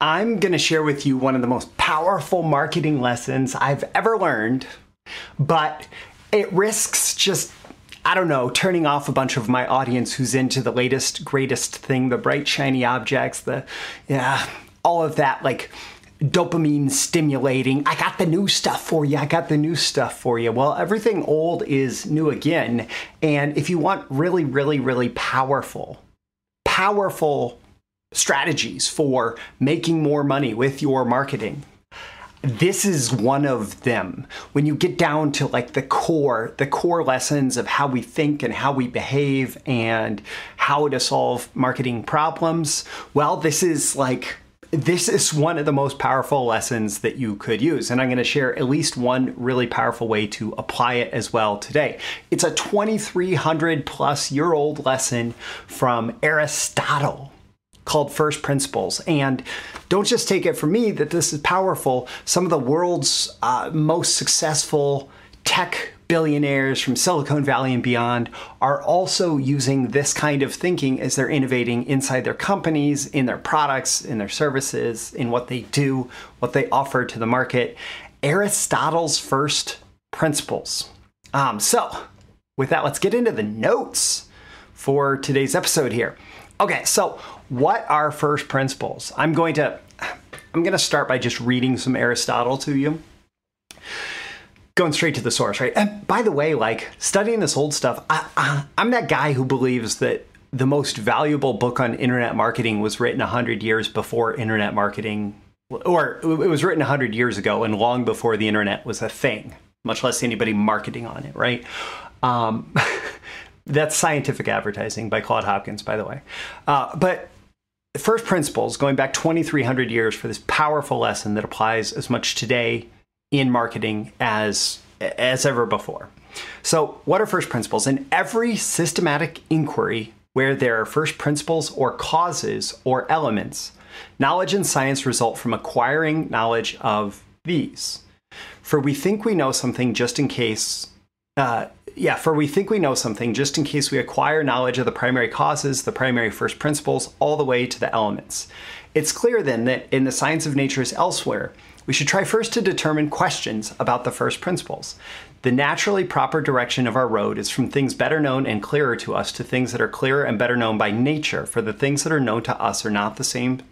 I'm going to share with you one of the most powerful marketing lessons I've ever learned, but it risks just, I don't know, turning off a bunch of my audience who's into the latest, greatest thing, the bright, shiny objects, the, yeah, all of that, like, dopamine stimulating. I got the new stuff for you. I got the new stuff for you. Well, everything old is new again. And if you want really, really, really powerful, powerful strategies for making more money with your marketing. This is one of them. When you get down to like the core, the core lessons of how we think and how we behave and how to solve marketing problems, well, this is like this is one of the most powerful lessons that you could use. And I'm going to share at least one really powerful way to apply it as well today. It's a 2300 plus year old lesson from Aristotle called First Principles. And don't just take it from me that this is powerful. Some of the world's uh, most successful tech billionaires from Silicon Valley and beyond are also using this kind of thinking as they're innovating inside their companies, in their products, in their services, in what they do, what they offer to the market. Aristotle's first principles. Um, so, with that, let's get into the notes for today's episode here. Okay, so what are first principles? I'm going to I'm going to start by just reading some Aristotle to you. Going straight to the source, right? And by the way, like studying this old stuff, I, I, I'm that guy who believes that the most valuable book on internet marketing was written 100 years before internet marketing or it was written 100 years ago and long before the internet was a thing much less anybody marketing on it right um, that's scientific advertising by claude hopkins by the way. Uh, but first principles going back 2300 years for this powerful lesson that applies as much today in marketing as as ever before. So what are first principles? In every systematic inquiry where there are first principles or causes or elements knowledge and science result from acquiring knowledge of these. For we think we know something just in case uh, yeah, for we think we know something just in case we acquire knowledge of the primary causes, the primary first principles, all the way to the elements. It's clear then that in the science of nature as elsewhere, we should try first to determine questions about the first principles. The naturally proper direction of our road is from things better known and clearer to us to things that are clearer and better known by nature, for the things that are known to us are not the same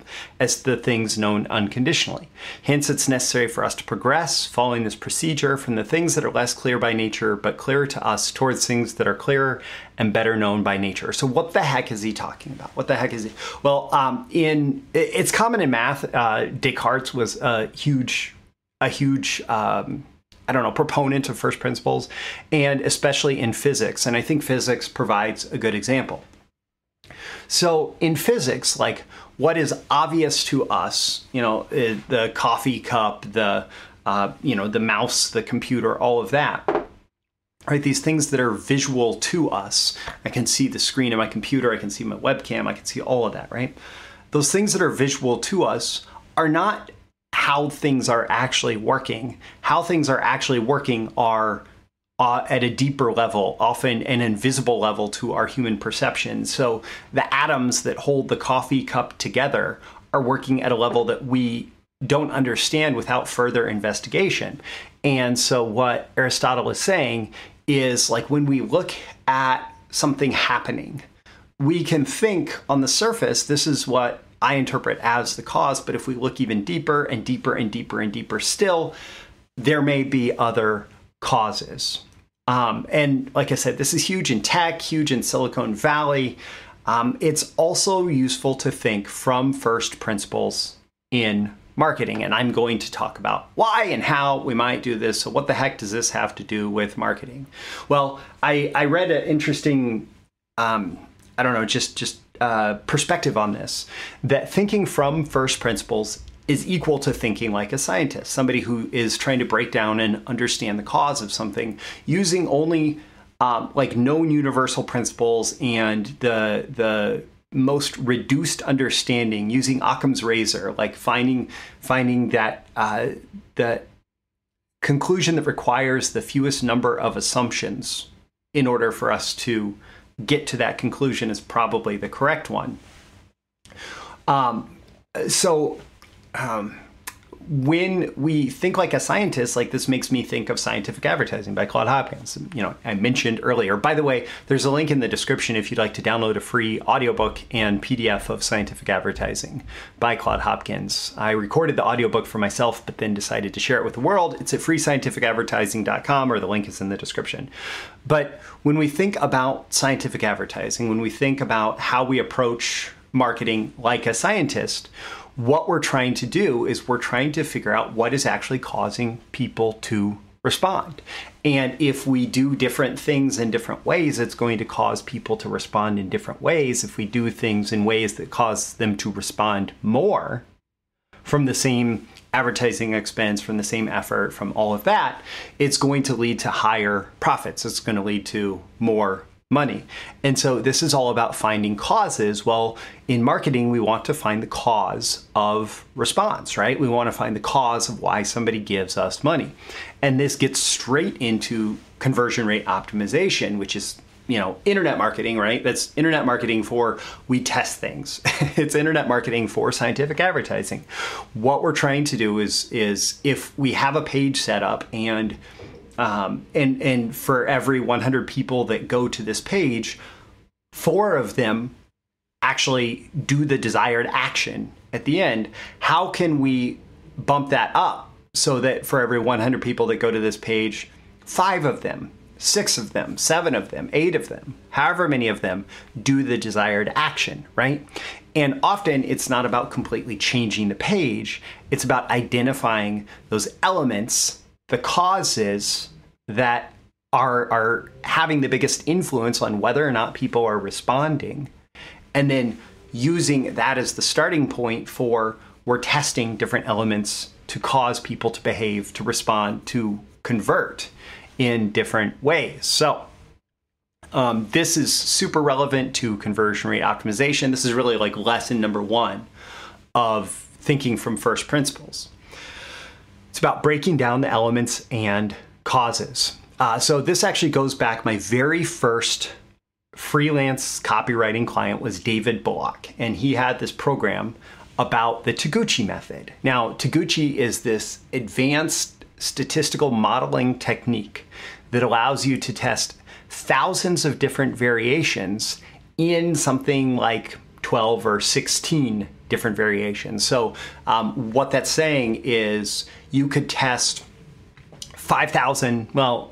as the things known unconditionally. Hence, it's necessary for us to progress, following this procedure, from the things that are less clear by nature but clearer to us towards things that are clearer and better known by nature. So, what the heck is he talking about? What the heck is he? Well, um, in it's common in math. Uh, Descartes was a huge, a huge. Um, I don't know, proponent of first principles, and especially in physics. And I think physics provides a good example. So in physics, like what is obvious to us, you know, eh, the coffee cup, the uh, you know, the mouse, the computer, all of that. Right, these things that are visual to us. I can see the screen of my computer, I can see my webcam, I can see all of that, right? Those things that are visual to us are not how things are actually working. How things are actually working are uh, at a deeper level, often an invisible level to our human perception. So the atoms that hold the coffee cup together are working at a level that we don't understand without further investigation. And so what Aristotle is saying is like when we look at something happening, we can think on the surface, this is what I interpret as the cause. But if we look even deeper and deeper and deeper and deeper still, there may be other causes. Um, and like I said, this is huge in tech, huge in Silicon Valley. Um, it's also useful to think from first principles in marketing. And I'm going to talk about why and how we might do this. So, what the heck does this have to do with marketing? Well, I, I read an interesting, um, I don't know, just just uh, perspective on this that thinking from first principles is equal to thinking like a scientist, somebody who is trying to break down and understand the cause of something using only um, like known universal principles and the the most reduced understanding using Occam's razor, like finding finding that uh, that conclusion that requires the fewest number of assumptions in order for us to get to that conclusion is probably the correct one. Um, so um, when we think like a scientist, like this makes me think of Scientific Advertising by Claude Hopkins. You know, I mentioned earlier. By the way, there's a link in the description if you'd like to download a free audiobook and PDF of Scientific Advertising by Claude Hopkins. I recorded the audiobook for myself, but then decided to share it with the world. It's at freescientificadvertising.com or the link is in the description. But when we think about scientific advertising, when we think about how we approach marketing like a scientist, what we're trying to do is we're trying to figure out what is actually causing people to respond. And if we do different things in different ways, it's going to cause people to respond in different ways. If we do things in ways that cause them to respond more from the same advertising expense, from the same effort, from all of that, it's going to lead to higher profits. It's going to lead to more money. And so this is all about finding causes. Well, in marketing, we want to find the cause of response, right? We want to find the cause of why somebody gives us money. And this gets straight into conversion rate optimization, which is you know internet marketing right that's internet marketing for we test things it's internet marketing for scientific advertising what we're trying to do is is if we have a page set up and um, and and for every 100 people that go to this page, four of them actually do the desired action at the end. How can we bump that up so that for every 100 people that go to this page, five of them, six of them, seven of them, eight of them, however many of them do the desired action, right? And often it's not about completely changing the page, it's about identifying those elements the causes that are are having the biggest influence on whether or not people are responding. And then using that as the starting point for we're testing different elements to cause people to behave to respond to convert in different ways. So um, this is super relevant to conversion rate optimization. This is really like lesson number one of thinking from first principles it's about breaking down the elements and causes. Uh, so this actually goes back. My very first freelance copywriting client was David Bullock, and he had this program about the Taguchi method. Now, Taguchi is this advanced statistical modeling technique that allows you to test thousands of different variations in something like 12 or 16 different variations. So, um, what that's saying is you could test 5,000, well,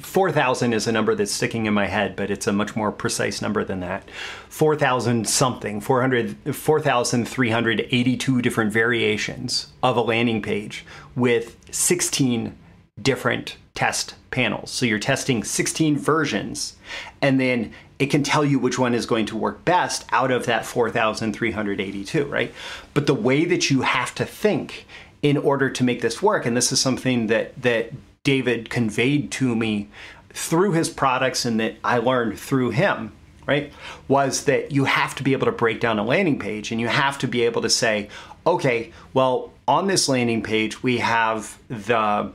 4,000 is a number that's sticking in my head, but it's a much more precise number than that. 4,000 something, 400, 4,382 different variations of a landing page with 16 different test panels. So you're testing 16 versions, and then it can tell you which one is going to work best out of that 4,382, right? But the way that you have to think in order to make this work, and this is something that that David conveyed to me through his products and that I learned through him, right? Was that you have to be able to break down a landing page and you have to be able to say, okay, well, on this landing page, we have the,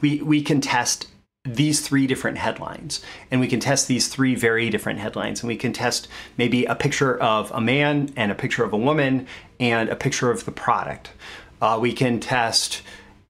we, we can test these three different headlines. And we can test these three very different headlines. And we can test maybe a picture of a man and a picture of a woman and a picture of the product uh, we can test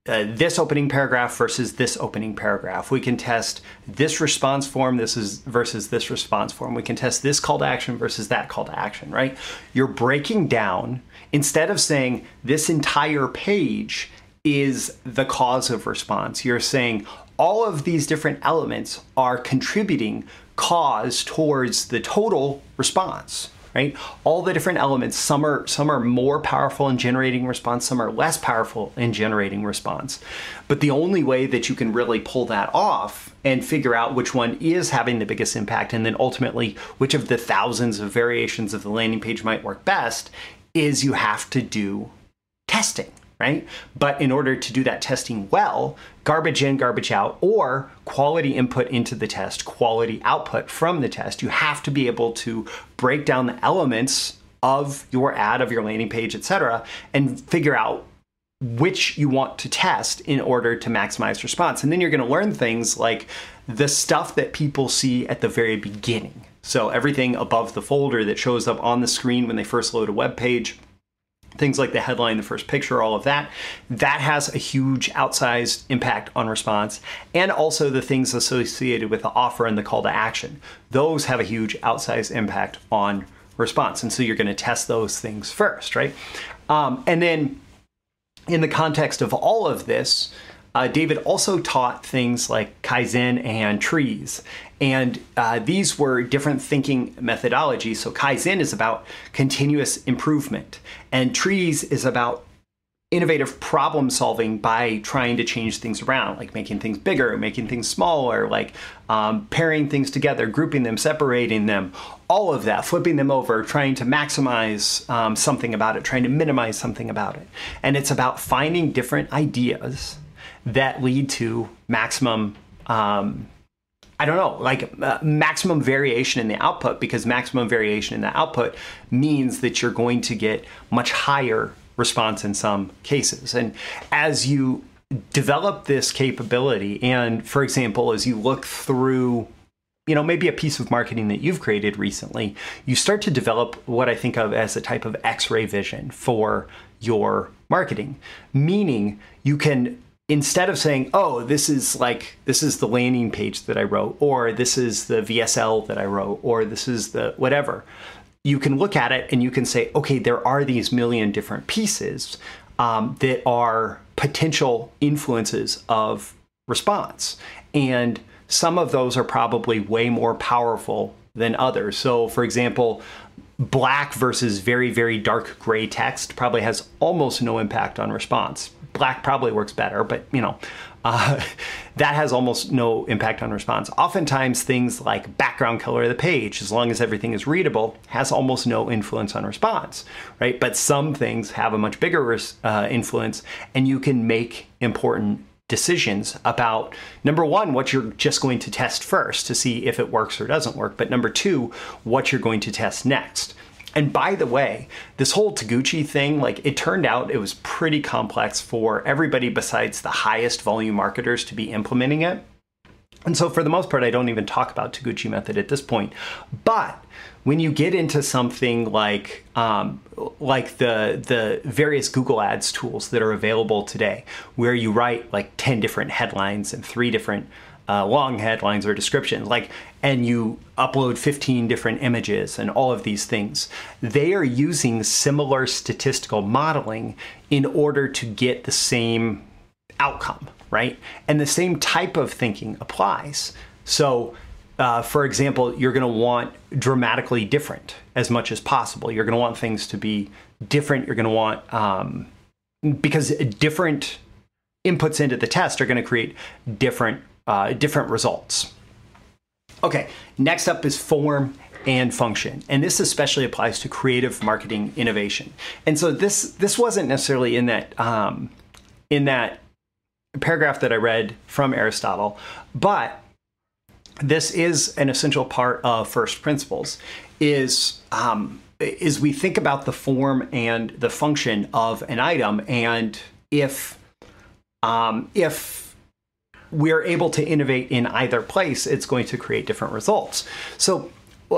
uh, this opening paragraph versus this opening paragraph. We can test this response form this is versus this response form. We can test this call to action versus that call to action, right? You're breaking down instead of saying this entire page is the cause of response. You're saying all of these different elements are contributing cause towards the total response right? All the different elements, some are some are more powerful in generating response, some are less powerful in generating response. But the only way that you can really pull that off and figure out which one is having the biggest impact and then ultimately which of the thousands of variations of the landing page might work best is you have to do testing right? But in order to do that testing well, garbage in, garbage out, or quality input into the test, quality output from the test, you have to be able to break down the elements of your ad, of your landing page, etc., and figure out which you want to test in order to maximize response. And then you're going to learn things like the stuff that people see at the very beginning. So everything above the folder that shows up on the screen when they first load a web page things like the headline, the first picture, all of that, that has a huge outsized impact on response. And also the things associated with the offer and the call to action. Those have a huge outsized impact on response. And so you're going to test those things first, right? Um, and then in the context of all of this, uh, David also taught things like Kaizen and TRIZ. And uh, these were different thinking methodologies. So Kaizen is about continuous improvement, and TRIZ is about innovative problem solving by trying to change things around, like making things bigger, making things smaller, like um, pairing things together, grouping them, separating them, all of that, flipping them over, trying to maximize um, something about it, trying to minimize something about it. And it's about finding different ideas that lead to maximum um, I don't know, like uh, maximum variation in the output because maximum variation in the output means that you're going to get much higher response in some cases. And as you develop this capability, and for example, as you look through you know, maybe a piece of marketing that you've created recently, you start to develop what I think of as a type of x ray vision for your marketing, meaning you can instead of saying, oh, this is like, this is the landing page that I wrote, or this is the VSL that I wrote, or this is the whatever, you can look at it and you can say, okay, there are these million different pieces um, that are potential influences of response. And some of those are probably way more powerful than others. So, for example, black versus very, very dark gray text probably has almost no impact on response black probably works better, but you know, uh, that has almost no impact on response. Oftentimes, things like background color of the page, as long as everything is readable, has almost no influence on response, right? But some things have a much bigger uh, influence, and you can make important decisions about number one, what you're just going to test first to see if it works or doesn't work, but number two, what you're going to test next. And by the way, this whole Taguchi thing, like it turned out it was pretty complex for everybody besides the highest volume marketers to be implementing it. And so for the most part, I don't even talk about Taguchi method at this point. But when you get into something like um, like the the various Google Ads tools that are available today, where you write like ten different headlines and three different uh, long headlines or descriptions, like, and you upload 15 different images and all of these things. They are using similar statistical modeling in order to get the same outcome, right? And the same type of thinking applies. So, uh, for example, you're going to want dramatically different as much as possible. You're going to want things to be different. You're going to want, um, because different inputs into the test are going to create different uh, different results. Okay, next up is form and function. And this especially applies to creative marketing innovation. And so this this wasn't necessarily in that um, in that paragraph that I read from Aristotle, but this is an essential part of first principles. Is um, is we think about the form and the function of an item, and if um, if we're able to innovate in either place, it's going to create different results. So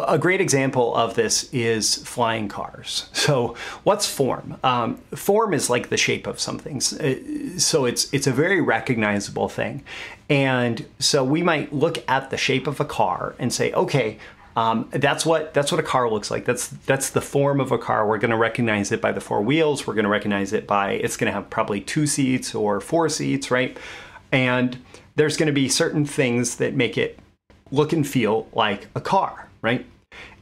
a great example of this is flying cars. So, what's form? Um, form is like the shape of something. Uh, so it's it's a very recognizable thing, and so we might look at the shape of a car and say, okay, um, that's what that's what a car looks like. That's that's the form of a car. We're going to recognize it by the four wheels. We're going to recognize it by it's going to have probably two seats or four seats, right? And there's going to be certain things that make it look and feel like a car, right?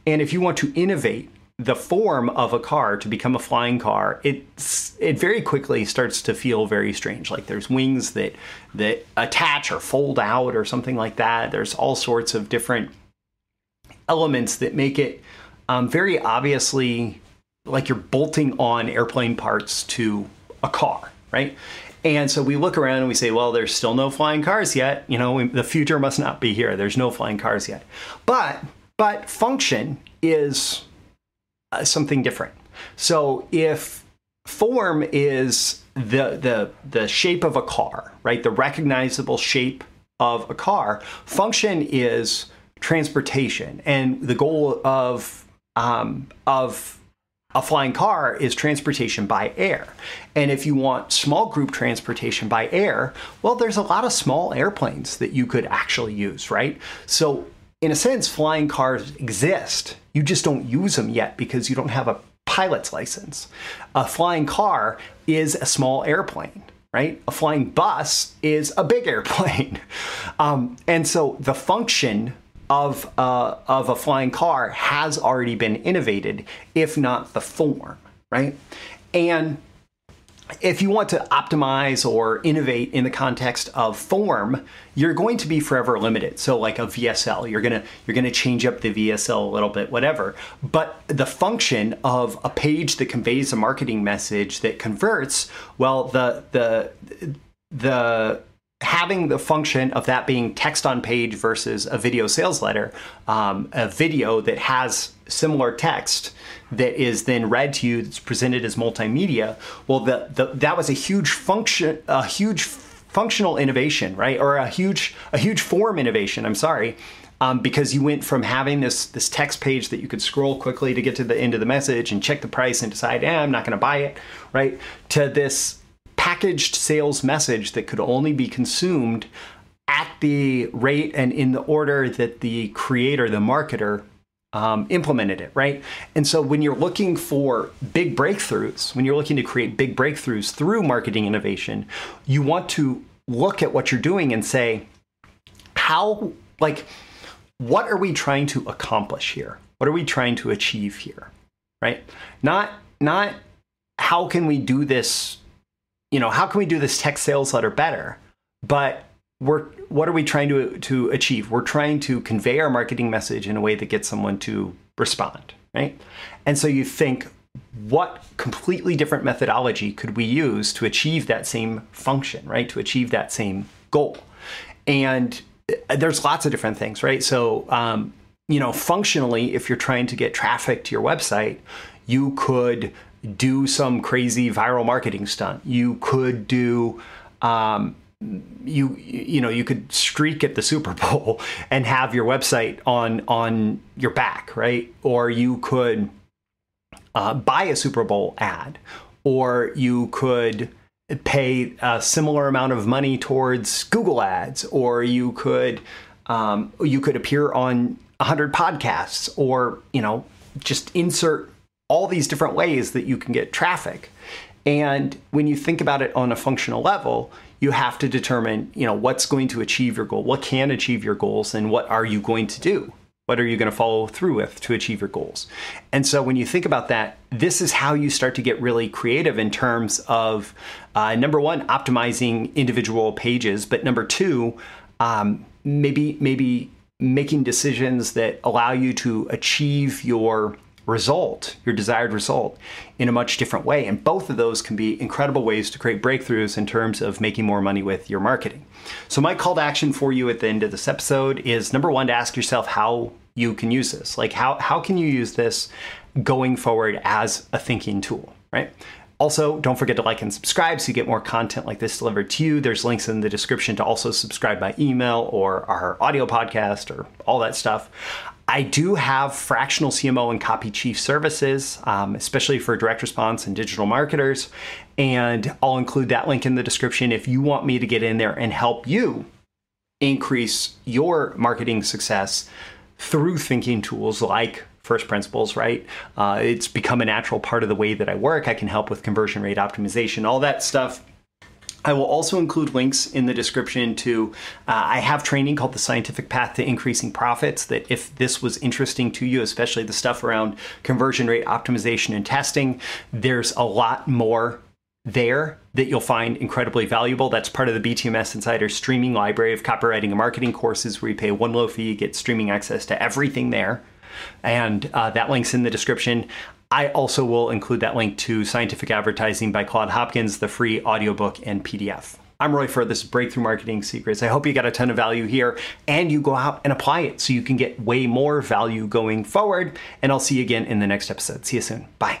And if you want to innovate the form of a car to become a flying car, it's it very quickly starts to feel very strange. Like there's wings that that attach or fold out or something like that. There's all sorts of different elements that make it um, very obviously like you're bolting on airplane parts to a car, right? And so we look around and we say, well, there's still no flying cars yet. You know, the future must not be here. There's no flying cars yet. But but function is uh, something different. So if form is the the the shape of a car, right? The recognizable shape of a car. Function is transportation, and the goal of um, of a flying car is transportation by air. And if you want small group transportation by air, well, there's a lot of small airplanes that you could actually use, right? So, in a sense, flying cars exist. You just don't use them yet because you don't have a pilot's license. A flying car is a small airplane right? A flying bus is a big airplane. Um, and so the function of, uh, of a flying car has already been innovated, if not the form, right? And if you want to optimize or innovate in the context of form, you're going to be forever limited. So like a VSL, you're to you're to change up the VSL a little bit whatever. But the function of a page that conveys a marketing message that converts, well the the the having the function of that being text on page versus a video sales letter, um, a video that has similar text that is then read to you that's presented as multimedia well the, the that was a huge function a huge functional innovation right? Or a huge a huge form innovation i'm sorry um, because you went from having this this text page that you could scroll quickly to get to the end of the message and check the price and decide eh, i'm not going to buy it right to this packaged sales message that could only be consumed at the rate and in the order that the creator the marketer um, implemented it, right? And so when you're looking for big breakthroughs, when you're looking to create big breakthroughs through marketing innovation, you want to look at what you're doing and say, how, like, what are we trying to accomplish here? What are we trying to achieve here? Right? Not, not how can we do this, you know, how can we do this text sales letter better? But we're what are we trying to to achieve? We're trying to convey our marketing message in a way that gets someone to respond, right? And so you think what completely different methodology could we use to achieve that same function, right? To achieve that same goal. And uh, there's lots of different things, right? So, um, you know, functionally, if you're trying to get traffic to your website, you could do some crazy viral marketing stunt. You could do, um, you you know you could streak at the Super Bowl and have your website on on your back, right? Or you could uh, buy a Super Bowl ad, or you could pay a similar amount of money towards Google Ads, or you could um, you could appear on hundred podcasts, or you know just insert all these different ways that you can get traffic. And when you think about it on a functional level, you have to determine, you know, what's going to achieve your goal, what can achieve your goals, and what are you going to do? What are you going to follow through with to achieve your goals? And so when you think about that, this is how you start to get really creative in terms of uh, number one, optimizing individual pages, but number two, um, maybe maybe making decisions that allow you to achieve your result, your desired result, in a much different way. And both of those can be incredible ways to create breakthroughs in terms of making more money with your marketing. So, my call to action for you at the end of this episode is number one, to ask yourself how you can use this. Like, how, how can you use this going forward as a thinking tool, right? Also, don't forget to like and subscribe so you get more content like this delivered to you. There's links in the description to also subscribe by email or our audio podcast or all that stuff. I do have fractional CMO and copy chief services, um, especially for direct response and digital marketers. And I'll include that link in the description if you want me to get in there and help you increase your marketing success through thinking tools like first principles, right? Uh, it's become a natural part of the way that I work. I can help with conversion rate optimization, all that stuff I will also include links in the description to, uh, I have training called The Scientific Path to Increasing Profits. That if this was interesting to you, especially the stuff around conversion rate optimization and testing, there's a lot more there that you'll find incredibly valuable. That's part of the BTMS Insider streaming library of copywriting and marketing courses where you pay one low fee, you get streaming access to everything there. And uh, that link's in the description. I also will include that link to Scientific Advertising by Claude Hopkins, the free audiobook and PDF. I'm Roy Furr this is Breakthrough Marketing Secrets. I hope you got a ton of value here and you go out and apply it so you can get way more value going forward. And I'll see you again in the next episode. See you soon. Bye.